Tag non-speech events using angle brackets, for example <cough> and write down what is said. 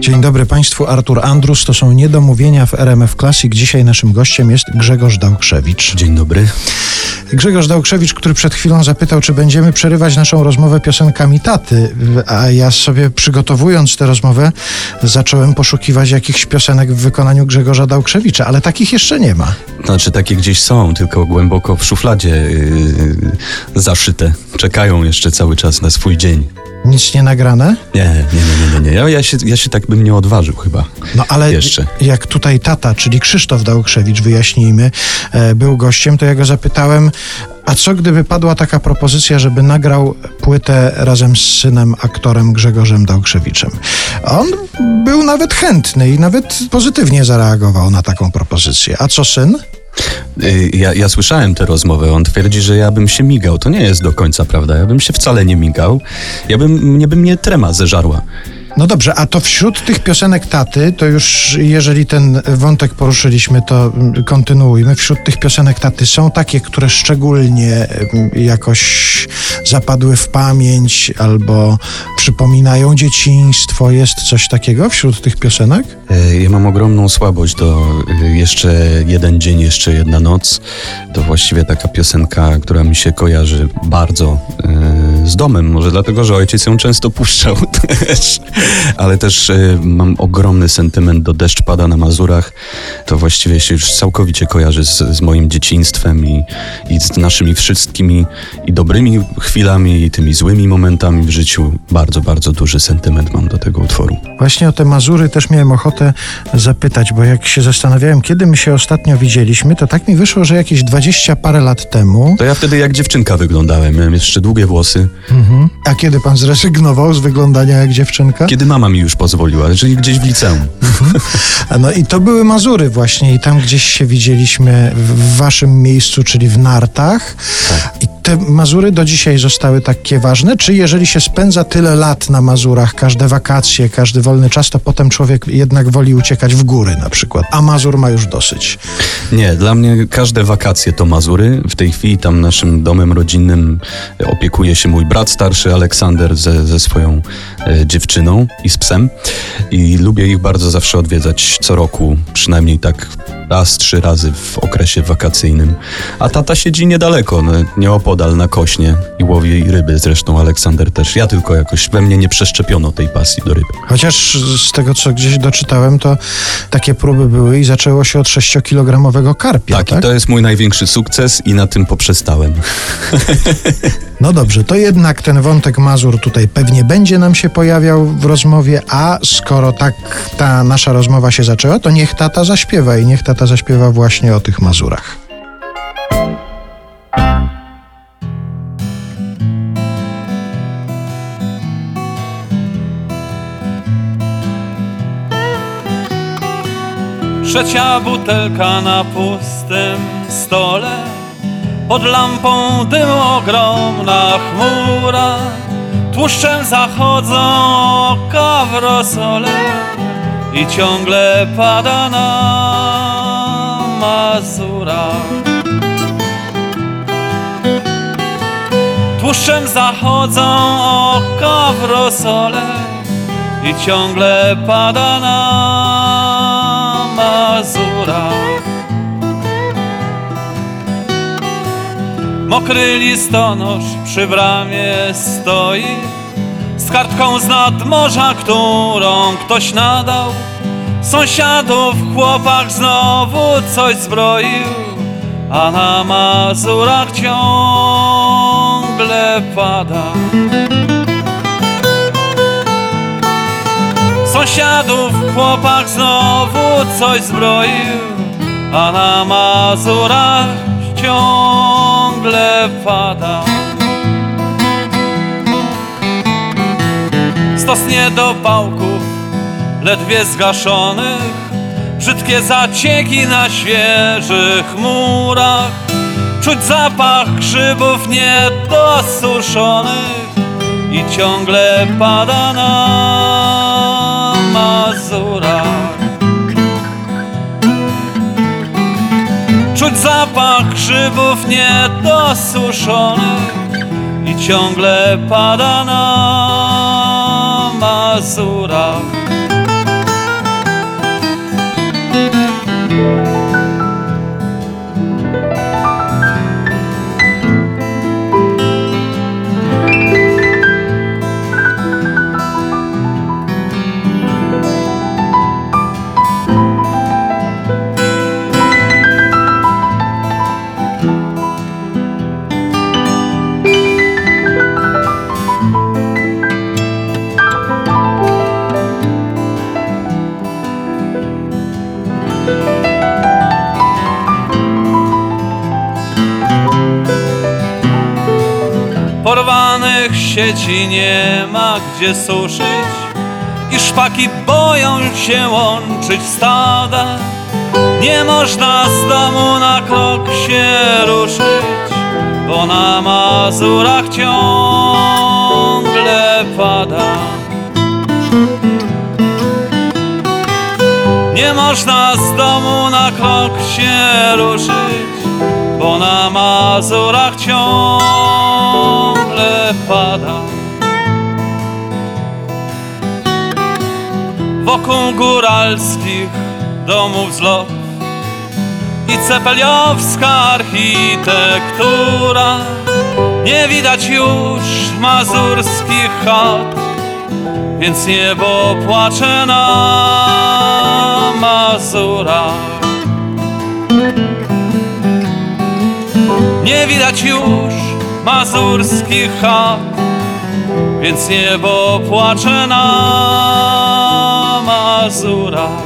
Dzień dobry Państwu, Artur Andrus. To są niedomówienia w RMF Classic. Dzisiaj naszym gościem jest Grzegorz Dałkrzewicz. Dzień dobry. Grzegorz Dałkrzewicz, który przed chwilą zapytał, czy będziemy przerywać naszą rozmowę piosenkami taty, a ja sobie przygotowując tę rozmowę zacząłem poszukiwać jakichś piosenek w wykonaniu Grzegorza Dałkrzewicza, ale takich jeszcze nie ma. Znaczy takie gdzieś są, tylko głęboko w szufladzie yy, zaszyte. Czekają jeszcze cały czas na swój dzień. Nic nie nagrane? Nie, nie, nie, nie, nie. Ja, ja, się, ja się tak bym nie odważył chyba. No ale Jeszcze. jak tutaj tata, czyli Krzysztof Dałkrzewicz, wyjaśnijmy, e, był gościem, to ja go zapytałem, a co gdyby padła taka propozycja, żeby nagrał płytę razem z synem, aktorem Grzegorzem Dałkrzewiczem? On był nawet chętny i nawet pozytywnie zareagował na taką propozycję. A co syn? Yy, Ja, ja słyszałem tę rozmowę. On twierdzi, że ja bym się migał. To nie jest do końca prawda. Ja bym się wcale nie migał. Ja bym, mnie by mnie trema zeżarła. No dobrze, a to wśród tych piosenek taty, to już jeżeli ten wątek poruszyliśmy, to mm, kontynuujmy. Wśród tych piosenek taty są takie, które szczególnie mm, jakoś zapadły w pamięć albo przypominają dzieciństwo. Jest coś takiego wśród tych piosenek? Yy, Ja mam ogromną słabość do yy, jeszcze jeden dzień, jeszcze jedna noc. To właściwie taka piosenka, która mi się kojarzy bardzo yy, z domem. Może dlatego, że ojciec ją często puszczał <laughs> też. Ale też yy, mam ogromny sentyment do Deszcz pada na Mazurach. To właściwie się już całkowicie kojarzy z, z moim dzieciństwem i, i z naszymi wszystkimi i dobrymi chwilami, i tymi złymi momentami w życiu. Bardzo, bardzo duży sentyment mam do tego utworu. Właśnie o te Mazury też miałem ochotę zapytać, bo jak się zastanawiałem, kiedy my się ostatnio widzieliśmy, to tak mi wyszło, że jakieś dwadzieścia parę lat temu. To ja wtedy jak dziewczynka wyglądałem. Miałem jeszcze długie włosy. Mhm. A kiedy pan zrezygnował z wyglądania jak dziewczynka? Kiedy mama mi już pozwoliła, czyli gdzieś w liceum. <laughs> No i to były Mazury właśnie i tam gdzieś się widzieliśmy w waszym miejscu, czyli w Nartach. I te Mazury do dzisiaj zostały takie ważne? Czy jeżeli się spędza tyle lat na Mazurach, każde wakacje, każdy wolny czas, to potem człowiek jednak woli uciekać w góry na przykład, a Mazur ma już dosyć? Nie, dla mnie każde wakacje to Mazury. W tej chwili tam naszym domem rodzinnym opiekuje się mój brat starszy Aleksander ze, ze swoją e, dziewczyną i z psem. I lubię ich bardzo zawsze odwiedzać co roku, przynajmniej tak raz, trzy razy w okresie wakacyjnym. A tata siedzi niedaleko, nieopodal na kośnie i łowi ryby. Zresztą Aleksander też. Ja tylko jakoś we mnie nie przeszczepiono tej pasji do ryb. Chociaż z tego, co gdzieś doczytałem, to takie próby były i zaczęło się od 6-kilogramowego karpia, Tak, tak? i to jest mój największy sukces i na tym poprzestałem. <laughs> No dobrze, to jednak ten wątek Mazur tutaj pewnie będzie nam się pojawiał w rozmowie, a skoro tak ta nasza rozmowa się zaczęła, to niech tata zaśpiewa i niech tata zaśpiewa właśnie o tych Mazurach. Trzecia butelka na pustym stole Pod lampą dym ogromna chmura. Tłuszczem zachodzą oka w I ciągle pada na Mazura. Tłuszczem zachodzą oka w I ciągle pada na Mazura. Mokry listonosz przy bramie stoi Z kartką z nadmorza, którą ktoś nadał. Sąsiadów chłopak znowu coś zbroił A na Mazurach ciągle pada Sąsiadów chłopak znowu coś zbroił, a na Mazurach ciągle pada. Stos niedopałków, ledwie zgaszonych, brzydkie zacieki na świeżych murach, czuć zapach grzybów niedosuszonych i ciągle pada na Czuć zapach grzybów niedosuszonych I ciągle pada na Mazurach. Sieci nie ma gdzie suszyć I szpaki boją się łączyć stada Nie można z domu na krok się ruszyć Bo na Mazurach ciągle pada. Nie można z domu na krok się ruszyć bo na Mazurach ciągle Wokół góralskich domów zlot i cepeliowska architektura. Nie widać już mazurskich chat, więc niebo płacze na Mazurach. Nie widać już mazurskich chat, więc niebo płacze na Mazurach.